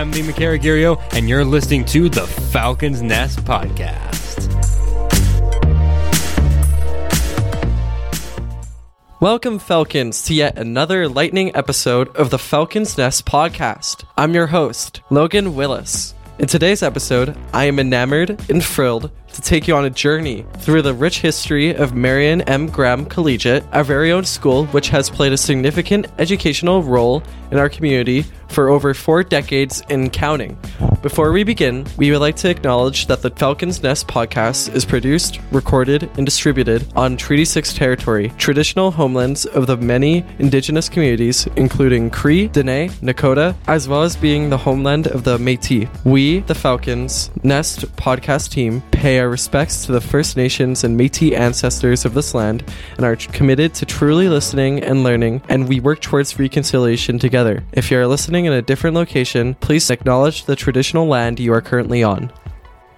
I'm Lee McCarrigario, and you're listening to the Falcons Nest Podcast. Welcome, Falcons, to yet another lightning episode of the Falcons Nest podcast. I'm your host, Logan Willis. In today's episode, I am enamored and thrilled to take you on a journey through the rich history of Marion M. Graham Collegiate, our very own school, which has played a significant educational role in our community for over four decades and counting. Before we begin, we would like to acknowledge that the Falcons Nest podcast is produced, recorded, and distributed on Treaty 6 territory, traditional homelands of the many indigenous communities, including Cree, Dene, Nakota, as well as being the homeland of the Metis. We, the Falcons Nest podcast team, pay our respects to the First Nations and Metis ancestors of this land and are committed to truly listening and learning, and we work towards reconciliation together. If you are listening in a different location, please acknowledge the traditional land you are currently on.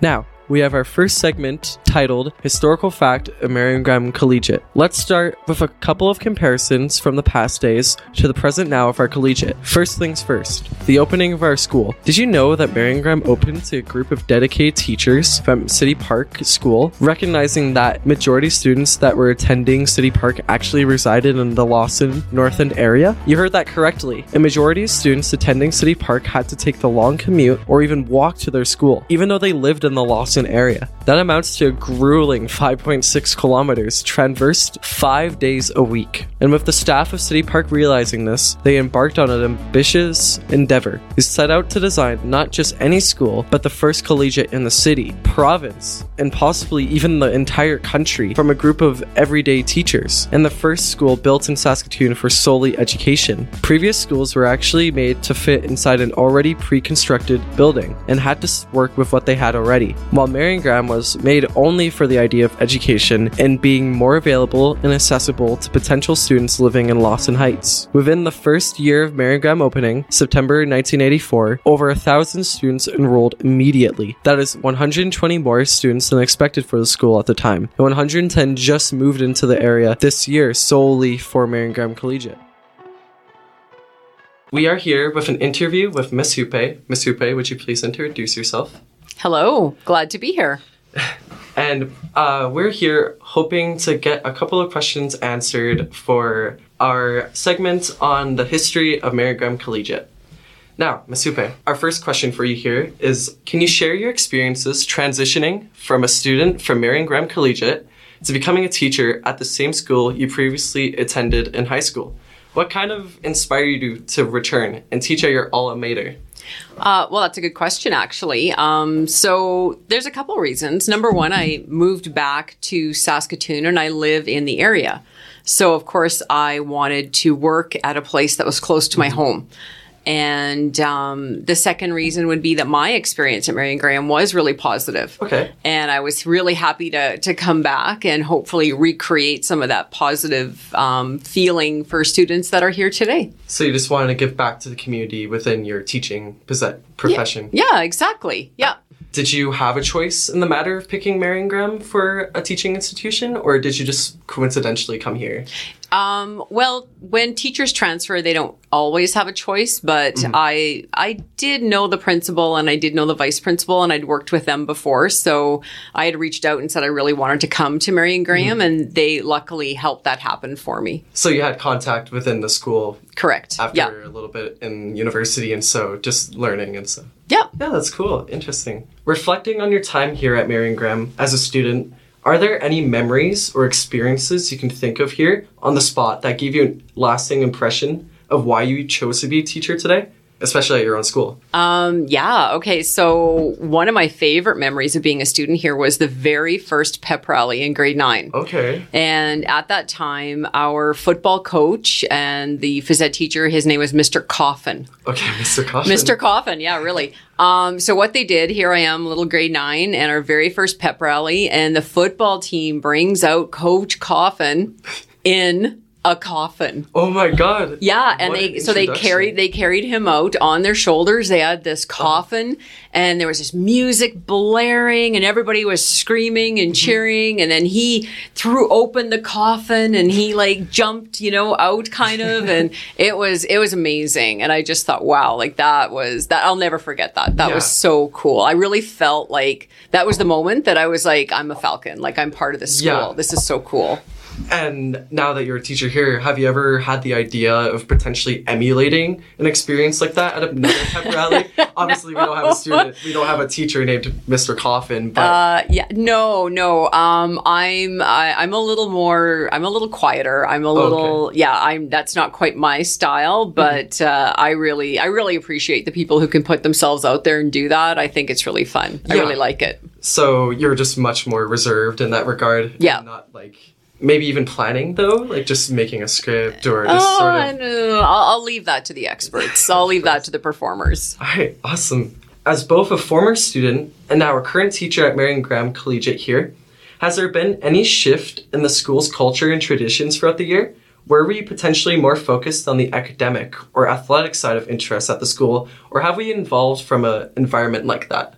Now, we have our first segment titled Historical Fact of Marion Graham Collegiate. Let's start with a couple of comparisons from the past days to the present now of our collegiate. First things first, the opening of our school. Did you know that Marion Graham opened to a group of dedicated teachers from City Park School, recognizing that majority students that were attending City Park actually resided in the Lawson North End area? You heard that correctly. A majority of students attending City Park had to take the long commute or even walk to their school, even though they lived in the Lawson area. That amounts to a grueling 5.6 kilometers traversed five days a week. And with the staff of City Park realizing this, they embarked on an ambitious endeavor. They set out to design not just any school, but the first collegiate in the city, province, and possibly even the entire country from a group of everyday teachers. And the first school built in Saskatoon for solely education. Previous schools were actually made to fit inside an already pre constructed building and had to work with what they had already. While Marion Graham was made only for the idea of education and being more available and accessible to potential students living in Lawson Heights. Within the first year of Marion Graham opening, September 1984, over a thousand students enrolled immediately. That is 120 more students than expected for the school at the time, and 110 just moved into the area this year solely for Marion Graham Collegiate. We are here with an interview with Miss Hupe. Miss Hupe, would you please introduce yourself? Hello, glad to be here. And uh, we're here hoping to get a couple of questions answered for our segment on the history of Marion Graham Collegiate. Now, Miss Hupe, our first question for you here is Can you share your experiences transitioning from a student from Marion Graham Collegiate to becoming a teacher at the same school you previously attended in high school? What kind of inspired you to return and teach at your alma mater? Uh, well, that's a good question, actually. Um, so there's a couple reasons. Number one, I moved back to Saskatoon and I live in the area. So, of course, I wanted to work at a place that was close to my home. And um, the second reason would be that my experience at Marion Graham was really positive. Okay. And I was really happy to, to come back and hopefully recreate some of that positive um, feeling for students that are here today. So you just wanted to give back to the community within your teaching profession? Yeah, exactly. Yeah. Did you have a choice in the matter of picking Marion Graham for a teaching institution, or did you just coincidentally come here? Um, well, when teachers transfer, they don't always have a choice, but mm-hmm. I I did know the principal and I did know the vice principal and I'd worked with them before, so I had reached out and said I really wanted to come to Marion Graham, mm-hmm. and they luckily helped that happen for me. So you had contact within the school, correct? After yeah. a little bit in university, and so just learning and so. Yeah. Yeah, that's cool. Interesting. Reflecting on your time here at Marion Graham as a student are there any memories or experiences you can think of here on the spot that gave you a lasting impression of why you chose to be a teacher today? Especially at your own school? Um, yeah. Okay. So one of my favorite memories of being a student here was the very first pep rally in grade nine. Okay. And at that time, our football coach and the phys ed teacher, his name was Mr. Coffin. Okay, Mr. Coffin. Mr. Coffin. Yeah, really. Um, so what they did, here I am, little grade nine, and our very first pep rally, and the football team brings out Coach Coffin in a coffin. Oh my god. Yeah, and What they an so they carried they carried him out on their shoulders. They had this coffin, and there was this music blaring, and everybody was screaming and Mm-hmm. cheering. And then he threw open the coffin, and he like jumped, you know, out kind of, and it was it was amazing. And I just thought, wow, like that was that I'll never forget that. That was so cool. I really felt like that was the moment that I was like, I'm a Falcon, like I'm part of this school. Yeah. This is so cool. And now that you're a teacher here, have you ever had the idea of potentially emulating an experience like that at another pep rally? Obviously, we don't have a student, we don't have a teacher named Mr. Coffin, but Uh, yeah, no, no. Um, I'm I, I'm a little more. I'm a little quieter. I'm a little. Yeah, I'm. That's not quite my style, but uh, I really, I really appreciate the people who can put themselves out there and do that. I think it's really fun. I really like it. so you're just much more reserved in that regard. Yeah. Not like maybe even planning though, like just making a script or just Oh, sort of. I'll, I'll leave that to the experts. I'll leave that to the performers. All right, awesome. As both a former student and now a current teacher at Marion Graham Collegiate here, has there been any shift in the school's culture and traditions throughout the year? Were we potentially more focused on the academic or athletic side of interests at the school, or have we evolved from an environment like that?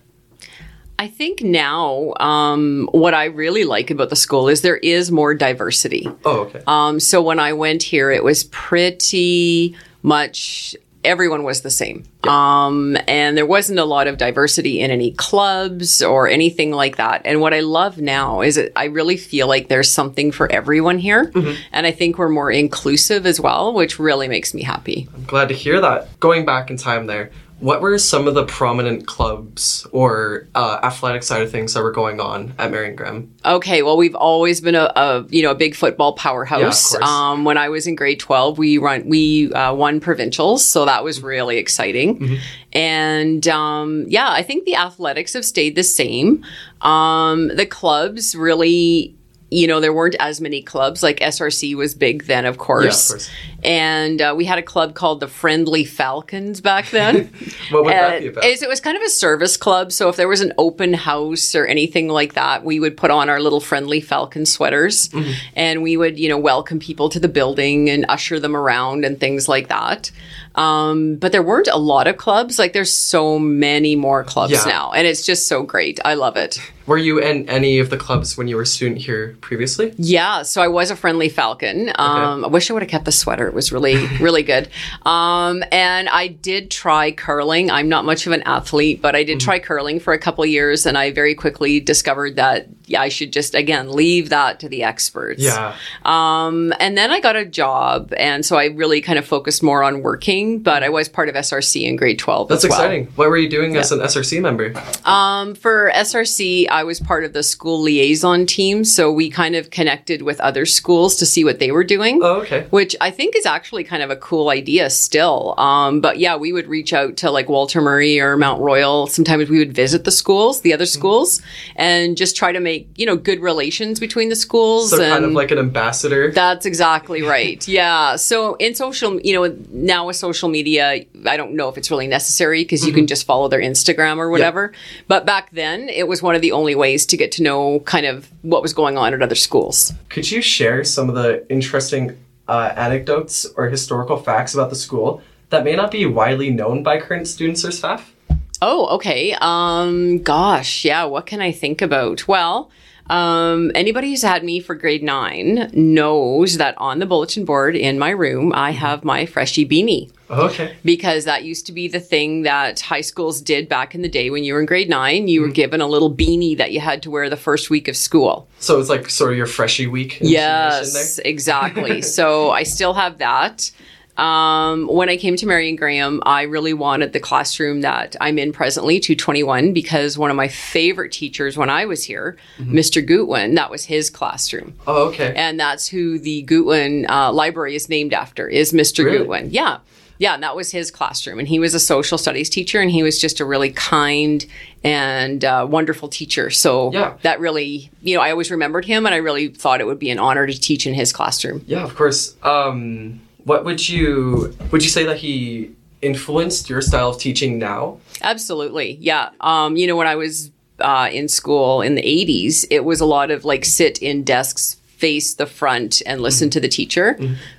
I think now um, what I really like about the school is there is more diversity. Oh, okay. Um, so when I went here, it was pretty much everyone was the same. Um, and there wasn't a lot of diversity in any clubs or anything like that. And what I love now is I really feel like there's something for everyone here. And I think we're more inclusive as well, which really makes me happy. I'm glad to hear that. Going back in time there, what were some of the prominent clubs or uh, athletic side of things that were going on at Marion Graham? Okay, well, we've always been a, a you know a big football powerhouse. Yeah, um, when I was in grade twelve, we run we uh, won provincials, so that was really exciting. Mm-hmm. And um, yeah, I think the athletics have stayed the same. Um, the clubs really. You know, there weren't as many clubs. Like SRC was big then, of course. course. And uh, we had a club called the Friendly Falcons back then. What would that Uh, be about? is- it was kind of a service club. So if there was an open house or anything like that, we would put on our little friendly falcon sweaters Mm-hmm. and we would, you know, welcome people to the building and usher them around and things like that. Um, but there weren't a lot of clubs. Like there's so many more clubs Yeah. now, and it's just so great. I love it. Were you in any of the clubs when you were a student here previously? Yeah, so I was a friendly falcon. Um, I wish I would have kept the sweater. It was really, really good. Um, and I did try curling. I'm not much of an athlete, but I did Mm-hmm. try curling for a couple years, and I very quickly discovered that yeah, I should just again leave that to the experts. Yeah. Um, and then I got a job, and so I really kind of focused more on working. But I was part of SRC in grade 12. That's as well. exciting. What were you doing as an SRC member? Um, for SRC, I was part of the school liaison team, so we kind of connected with other schools to see what they were doing. Oh, okay. Which I think is actually kind of a cool idea still. Um, but yeah, we would reach out to like Walter Murray or Mount Royal. Sometimes we would visit the schools, the Mm-hmm. other schools, and just try to make, you know, good relations between the schools. So and kind of like an ambassador. that's exactly right. Yeah. So in social, you know, now with social media, I don't know if it's really necessary because you Mm-hmm. can just follow their Instagram or whatever. But back then, it was one of the only ways to get to know kind of what was going on at other schools. Could you share some of the interesting uh, anecdotes or historical facts about the school that may not be widely known by current students or staff? Oh, okay. Um, gosh, yeah. What can I think about? Well, um, anybody who's had me for grade nine knows that on the bulletin board in my room, I have my freshie beanie. Okay. because that used to be the thing that high schools did back in the day when you were in grade nine. You were given a little beanie that you had to wear the first week of school. So it's like sort of your freshie week. Yes, exactly. so I still have that. Um, when I came to Marion Graham, I really wanted the classroom that I'm in presently, 221, because one of my favorite teachers when I was here, Mr. Gutwin, that was his classroom. Oh, okay. And that's who the Gutwin uh, Library is named after, is Mr. Really? Gutwin. Yeah. Yeah, and that was his classroom. And he was a social studies teacher, and he was just a really kind and uh, wonderful teacher. So Yeah. that really, you know, I always remembered him, and I really thought it would be an honor to teach in his classroom. Yeah, of course. Um, what would you would you say that he influenced your style of teaching now? Absolutely. Yeah. Um, you know, when I was uh, in school in the 80s, it was a lot of like sit in desks face the front and listen to the teacher.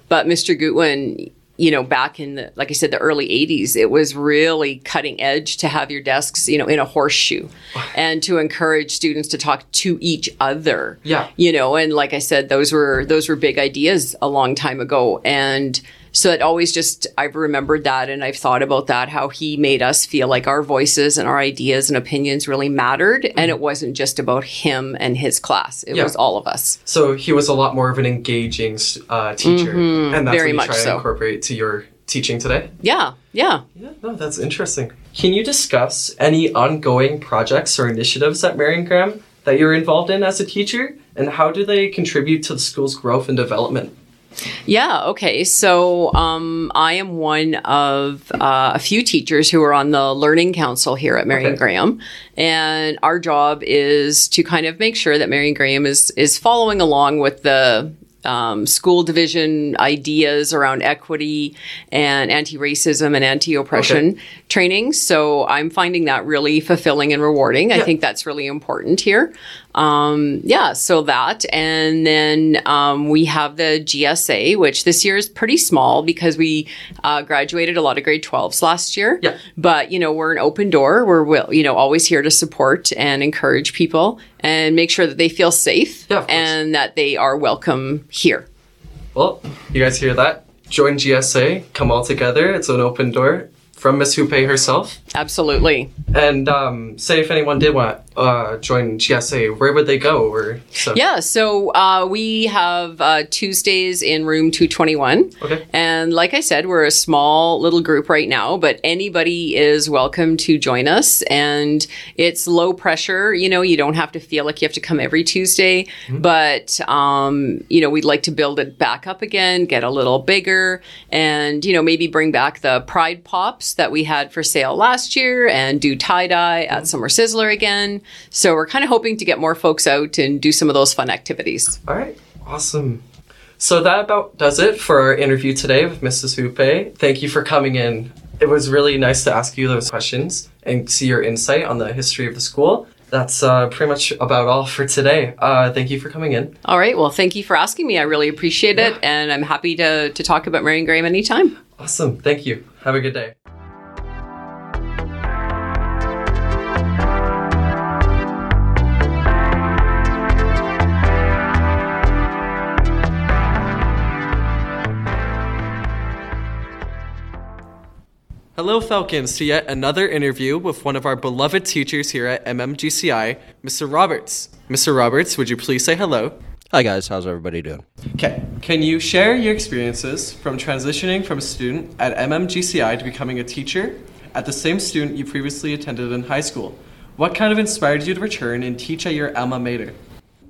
But Mr. Gutwin, you know, back in the, like I said, the early 80s, it was really cutting edge to have your desks, you know, in a horseshoe and to encourage students to talk to each other. Yeah. You know, and like I said, those were, those were big ideas a long time ago. And so it always just, I've remembered that and I've thought about that, how he made us feel like our voices and our ideas and opinions really mattered. And it wasn't just about him and his class, it Yeah. was all of us. So he was a lot more of an engaging uh, teacher, and that's Mm-hmm. very what you try to incorporate to your teaching today. Yeah. Yeah. Yeah, no, that's interesting. Can you discuss any ongoing projects or initiatives at Marion Graham that you're involved in as a teacher, and how do they contribute to the school's growth and development? Yeah, okay. So um, I am one of uh, a few teachers who are on the Learning Council here at Marion Okay. Graham. And our job is to kind of make sure that Marion Graham is, is following along with the um, school division ideas around equity and anti racism and anti oppression Okay. training. So I'm finding that really fulfilling and rewarding. I think that's really important here. Um, yeah, so that. And then um, we have the GSA, which this year is pretty small because we uh, graduated a lot of grade 12s last year. Yeah. But, you know, we're an open door. We're, will, you know, always here to support and encourage people and make sure that they feel safe Yeah, and that they are welcome here. Well, you guys hear that? Join GSA, come all together. It's an open door from Miss Hupe herself. Absolutely. And um, say if anyone did want uh, join GSA, where would they go? Or so. Yeah, so uh, we have uh, Tuesdays in room 221. Okay. And like I said, we're a small little group right now, but anybody is welcome to join us. And it's low pressure. You know, you don't have to feel like you have to come every Tuesday, but, um, you know, we'd like to build it back up again, get a little bigger, and, you know, maybe bring back the Pride Pops that we had for sale last year and do tie dye at Summer Sizzler again. So we're kind of hoping to get more folks out and do some of those fun activities. All right, awesome. So that about does it for our interview today with Mrs. Hupe. Thank you for coming in. It was really nice to ask you those questions and see your insight on the history of the school. That's uh, pretty much about all for today. Uh, thank you for coming in. All right. Well, thank you for asking me. I really appreciate it. And I'm happy to, to talk about Marion Graham anytime. Awesome. Thank you. Have a good day. Hello, Falcons, to yet another interview with one of our beloved teachers here at MMGCI, Mr. Roberts. Mr. Roberts, would you please say hello? Hi guys, how's everybody doing? Okay. Can you share your experiences from transitioning from a student at MMGCI to becoming a teacher at the same student you previously attended in high school? What kind of inspired you to return and teach at your alma mater?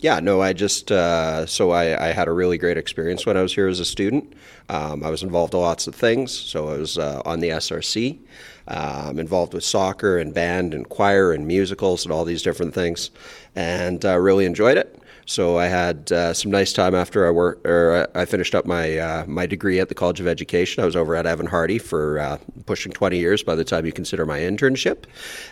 Yeah, no, I just uh, so I, I had a really great experience when I was here as a student. Um, I was involved in lots of things. So I was uh, on the SRC, um, involved with soccer and band and choir and musicals and all these different things, and uh, really enjoyed it. So I had uh, some nice time after I work or I finished up my uh, my degree at the College of Education. I was over at Evan Hardy for uh, pushing 20 years by the time you consider my internship,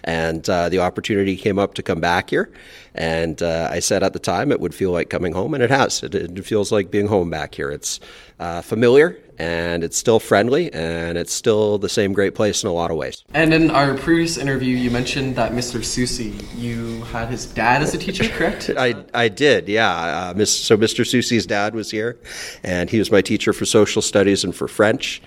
and uh, the opportunity came up to come back here. And uh, I said at the time it would feel like coming home, and it has. It, it feels like being home back here. It's uh, familiar and it's still friendly and it's still the same great place in a lot of ways. And in our previous interview, you mentioned that Mr. Susi, you had his dad as a teacher, correct? I, I did, yeah. Uh, so Mr. Susi's dad was here, and he was my teacher for social studies and for French.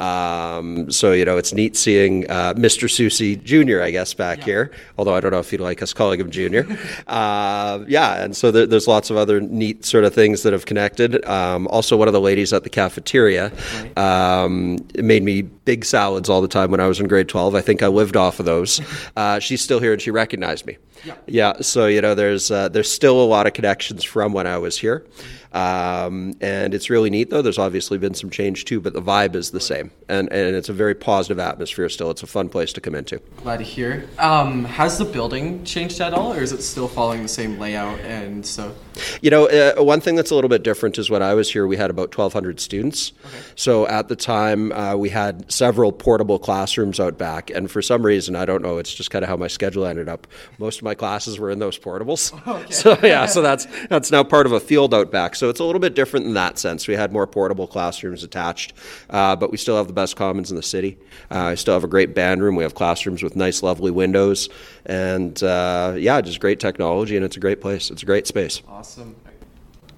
Um, so, you know, it's neat seeing uh, Mr. Susi Jr., I guess, back here, although I don't know if he'd like us calling him Junior. uh, yeah, and so there, there's lots of other neat sort of things that have connected. Um, also, one of the ladies at the cafeteria um, made me big salads all the time when I was in grade 12. I think I lived off of those. Uh, she's still here and she recognized me. Yeah. so you know, there's uh, there's still a lot of connections from when I was here, um, and it's really neat though. There's obviously been some change too, but the vibe is the same, and and it's a very positive atmosphere still. It's a fun place to come into. Glad to hear. Um, has the building changed at all, or is it still following the same layout? And so, You know, uh, one thing that's a little bit different is when I was here, we had about 1,200 students. So at the time, uh, we had several portable classrooms out back, and for some reason, I don't know, it's just kind of how my schedule ended up. Most of my classes were in those portables. So yeah, so that's that's now part of a field out back. So it's a little bit different in that sense. We had more portable classrooms attached, uh, but we still have the best commons in the city. Uh, I still have a great band room. We have classrooms with nice, lovely windows, and uh, yeah, just great technology, and it's a great place. It's a great space. Awesome.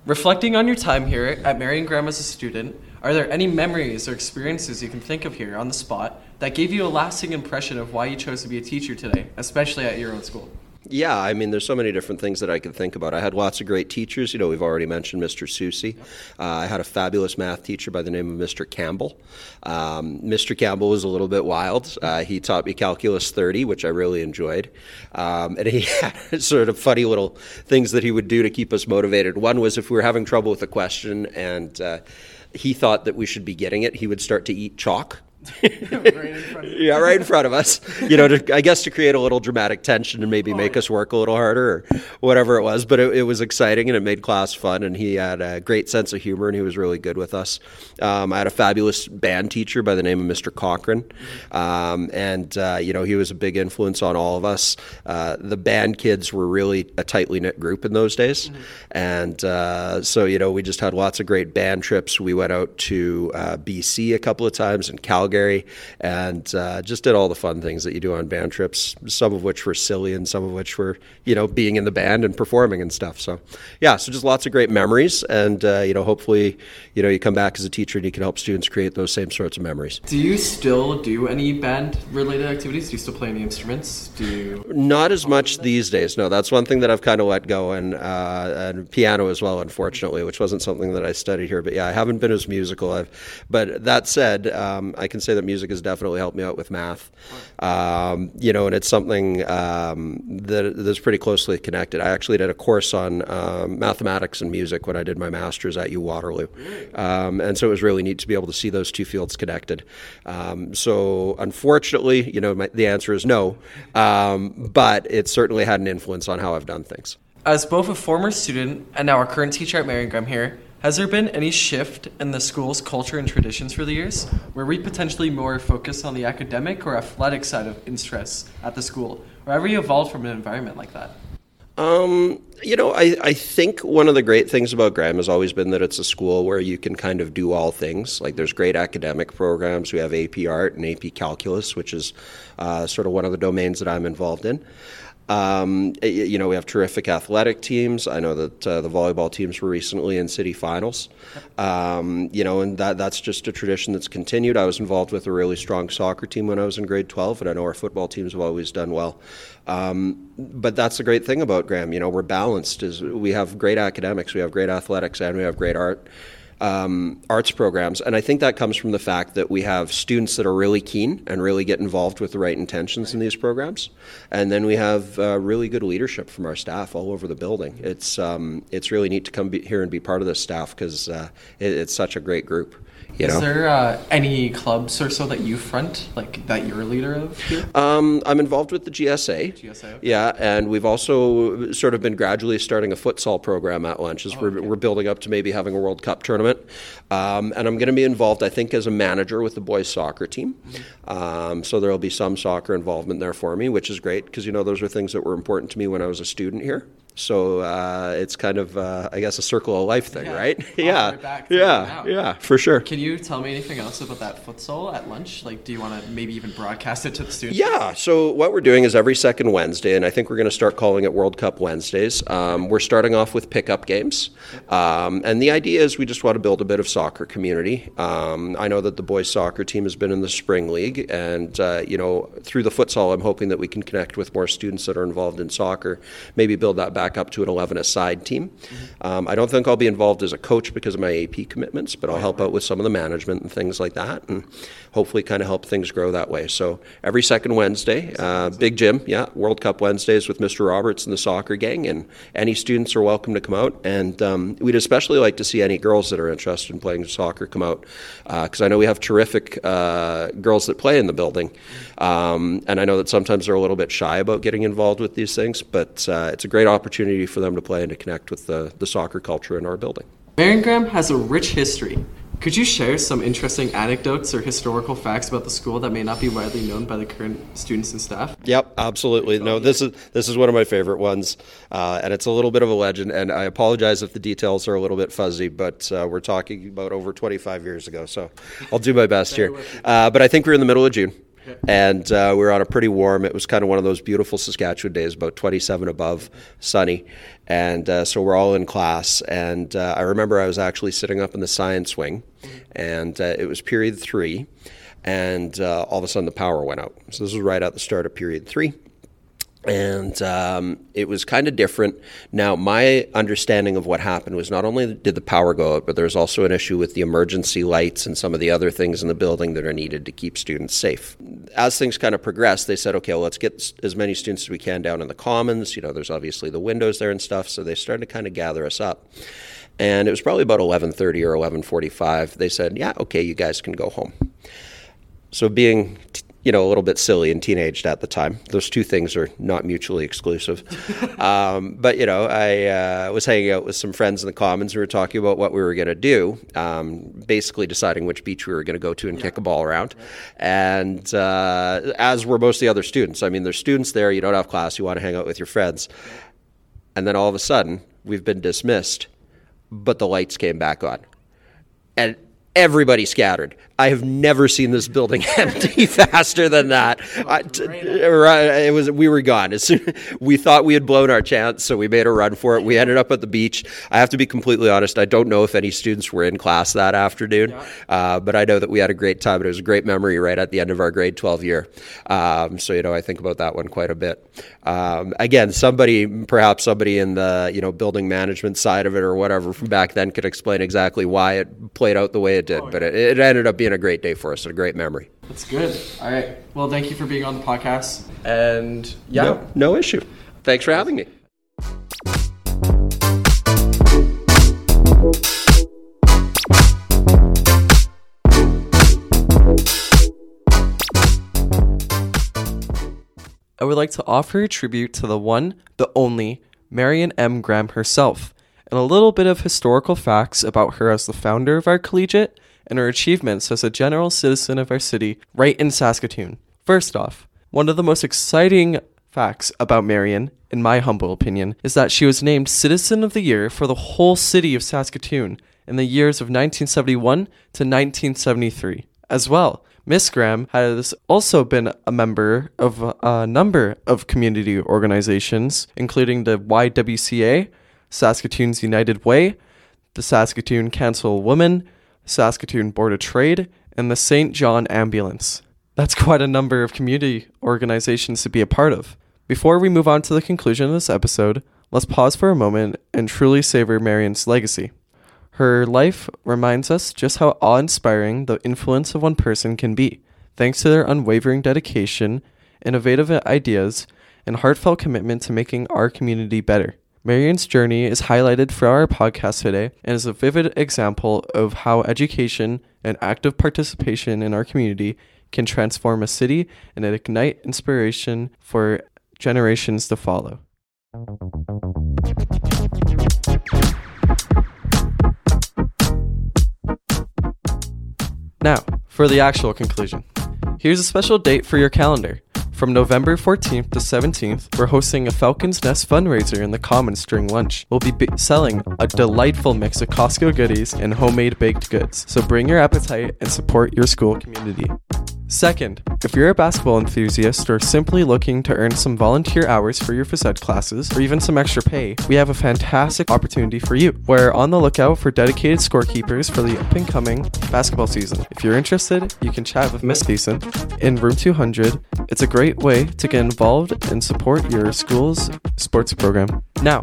Reflecting on your time here at Marion Graham as a student, are there any memories or experiences you can think of here on the spot that gave you a lasting impression of why you chose to be a teacher today, especially at your own school? Yeah, I mean, there's so many different things that I could think about. I had lots of great teachers. You know, we've already mentioned Mr. Susi. Uh, I had a fabulous math teacher by the name of Mr. Campbell. Um, Mr. Campbell was a little bit wild. Uh, he taught me Calculus 30, which I really enjoyed. Um, and he had sort of funny little things that he would do to keep us motivated. One was if we were having trouble with a question and uh, he thought that we should be getting it, he would start to eat chalk. yeah, right in front of us. You know, to, I guess to create a little dramatic tension and maybe make us work a little harder or whatever it was. But it, it, was exciting and it made class fun. And he had a great sense of humor and he was really good with us. Um, I had a fabulous band teacher by the name of Mr. Cochran, um, and uh, you know he was a big influence on all of us. Uh, the band kids were really a tightly knit group in those days, mm-hmm. and uh, so you know we just had lots of great band trips. We went out to uh, BC a couple of times and Calgary Calgary, and uh, just did all the fun things that you do on band trips. Some of which were silly, and some of which were you know being in the band and performing and stuff. So yeah, so just lots of great memories, and uh, you know hopefully you know you come back as a teacher and you can help students create those same sorts of memories. Do you still do any band related activities? Do you still play any instruments? Do you? Not as much these days. No, that's one thing that I've kind of let go, and uh, and piano as well, unfortunately, which wasn't something that I studied here. But yeah, I haven't been as musical. I've, but that said, um, I can say that music has definitely helped me out with math. Um, you know, and it's something um, that that's pretty closely connected. I actually did a course on um, mathematics and music when I did my master's at U Waterloo, um, and so it was really neat to be able to see those two fields connected. Um, so, unfortunately, you know, my, the answer is no, um, but it certainly had an influence on how I've done things. As both a former student and now a current teacher at Marion Graham here, has there been any shift in the school's culture and traditions for the years? Were we potentially more focused on the academic or athletic side of interests at the school? Or have we evolved from an environment like that? Um, you know, I, I think one of the great things about Graham has always been that it's a school where you can kind of do all things. Like there's great academic programs. We have AP Art and AP Calculus, which is uh, sort of one of the domains that I'm involved in. Um, you know, we have terrific athletic teams. I know that uh, the volleyball teams were recently in city finals. Um, you know, and that that's just a tradition that's continued. I was involved with a really strong soccer team when I was in grade 12, and I know our football teams have always done well. Um, but that's the great thing about Graham. You know, we're balanced. Is we have great academics, we have great athletics, and we have great art um, arts programs. And I think that comes from the fact that we have students that are really keen and really get involved with the right intentions in these programs. And then we have uh, really good leadership from our staff all over the building. It's, um, it's really neat to come here and be part of this staff because uh, it, it's such a great group. You Is there uh, any clubs or so that you front, like that you're a leader of here? Um, I'm involved with the GSA. GSA, okay. Yeah, and we've also sort of been gradually starting a futsal program at lunch as Oh, we're, okay. we're building up to maybe having a World Cup tournament. Um, and I'm going to be involved, I think, as a manager with the boys soccer team. Mm-hmm. Um, so there will be some soccer involvement there for me, which is great because, you know, those are things that were important to me when I was a student here. So uh, it's kind of, uh, I guess, a circle of life thing, Yeah. right? Yeah, yeah, yeah, for sure. Can you tell me anything else about that futsal at lunch? Like, do you want to maybe even broadcast it to the students? Yeah, so what we're doing is every second Wednesday, and I think we're going to start calling it World Cup Wednesdays. Um, we're starting off with pickup games. Um, and the idea is we just want to build a bit of soccer community. Um, I know that the boys' soccer team has been in the spring league, and, uh, you know, through the futsal, I'm hoping that we can connect with more students that are involved in soccer, maybe build that back up to an 11 aside team. Um, I don't think I'll be involved as a coach because of my AP commitments, but I'll help out with some of the management and things like that, and hopefully kind of help things grow that way. So every second Wednesday, uh, big gym, yeah, World Cup Wednesdays with Mr. Roberts and the soccer gang, and any students are welcome to come out. And um, we'd especially like to see any girls that are interested in playing soccer come out, because I know we have terrific uh, girls that play in the building, um, and I know that sometimes they're a little bit shy about getting involved with these things, but uh, it's a great opportunity for them to play and to connect with the, the soccer culture in our building. Marion Graham has a rich history, Could you share some interesting anecdotes or historical facts about the school that may not be widely known by the current students and staff? Yep, absolutely. No, this is this is one of my favorite ones, uh, and it's a little bit of a legend. And I apologize if the details are a little bit fuzzy, but uh, we're talking about over 25 years ago, so I'll do my best here. Uh, but I think we're in the middle of June. And uh, we were on a pretty warm. It was kind of one of those beautiful Saskatchewan days, about 27 above, sunny, and uh, so we're all in class. And uh, I remember I was actually sitting up in the science wing, and uh, it was period three, and uh, all of a sudden the power went out. So this was right at the start of period three and um, it was kind of different. Now, my understanding of what happened was not only did the power go out, but there was also an issue with the emergency lights and some of the other things in the building that are needed to keep students safe. As things kind of progressed, they said, okay, well, let's get as many students as we can down in the commons. You know, there's obviously the windows there and stuff, so they started to kind of gather us up. And it was probably about 11:30 or 11:45. They said, "Yeah, okay, you guys can go home." So being you know, a little bit silly and teenaged at the time. Those two things are not mutually exclusive. um, but, you know, I uh, was hanging out with some friends in the Commons. We were talking about what we were going to do, um, basically deciding which beach we were going to go to and yeah. kick a ball around. Right. And uh, as were most of the other students. I mean, there's students there, you don't have class, you want to hang out with your friends. And then all of a sudden, we've been dismissed, but the lights came back on. And everybody scattered. I have never seen this building empty faster than that. I, t- it was we were gone as soon we thought we had blown our chance, so we made a run for it. We ended up at the beach. I have to be completely honest. I don't know if any students were in class that afternoon, uh, but I know that we had a great time. It was a great memory right at the end of our grade twelve year. Um, so you know, I think about that one quite a bit. Um, again, somebody, perhaps somebody in the you know building management side of it or whatever from back then could explain exactly why it played out the way it did, oh, yeah. but it, it ended up being a great day for us and a great memory. That's good. All right. Well, thank you for being on the podcast. And yeah, no, no issue. Thanks for having me. I would like to offer a tribute to the one, the only, Marion M. Graham herself, and a little bit of historical facts about her as the founder of our collegiate and her achievements as a general citizen of our city right in Saskatoon. First off, one of the most exciting facts about Marion, in my humble opinion, is that she was named Citizen of the Year for the whole city of Saskatoon in the years of 1971 to 1973. As well, Miss Graham has also been a member of a number of community organizations, including the YWCA, Saskatoon's United Way, the Saskatoon Council of Women, Saskatoon Board of Trade, and the St. John Ambulance. That's quite a number of community organizations to be a part of. Before we move on to the conclusion of this episode, let's pause for a moment and truly savor Marion's legacy. Her life reminds us just how awe inspiring the influence of one person can be, thanks to their unwavering dedication, innovative ideas, and heartfelt commitment to making our community better. Marion's journey is highlighted for our podcast today and is a vivid example of how education and active participation in our community can transform a city and ignite inspiration for generations to follow. Now, for the actual conclusion. Here's a special date for your calendar. From November 14th to 17th, we're hosting a Falcon's Nest fundraiser in the Commons during lunch. We'll be selling a delightful mix of Costco goodies and homemade baked goods, so bring your appetite and support your school community. Second, if you're a basketball enthusiast or simply looking to earn some volunteer hours for your phys ed classes or even some extra pay, we have a fantastic opportunity for you. We're on the lookout for dedicated scorekeepers for the up and coming basketball season. If you're interested, you can chat with Miss Thiessen in room 200. It's a great way to get involved and support your school's sports program. Now,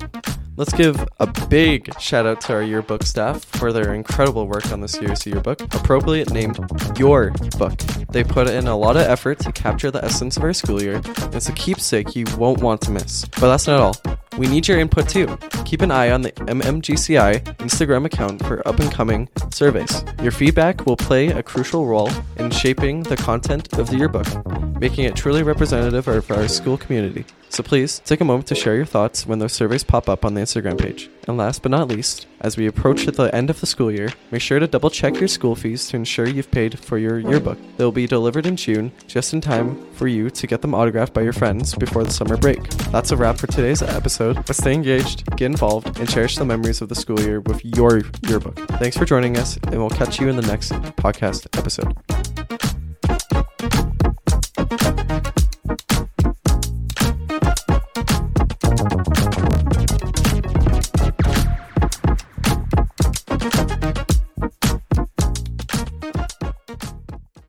Let's give a big shout out to our yearbook staff for their incredible work on this year's yearbook, appropriately named Your Book. They put in a lot of effort to capture the essence of our school year. It's a keepsake you won't want to miss. But that's not all. We need your input too. Keep an eye on the MMGCI Instagram account for up and coming surveys. Your feedback will play a crucial role in shaping the content of the yearbook, making it truly representative of our school community. So please take a moment to share your thoughts when those surveys pop up on the Instagram page. And last but not least, as we approach the end of the school year, make sure to double check your school fees to ensure you've paid for your yearbook. They will be delivered in June, just in time for you to get them autographed by your friends before the summer break. That's a wrap for today's episode. But stay engaged, get involved, and cherish the memories of the school year with your yearbook. Thanks for joining us, and we'll catch you in the next podcast episode.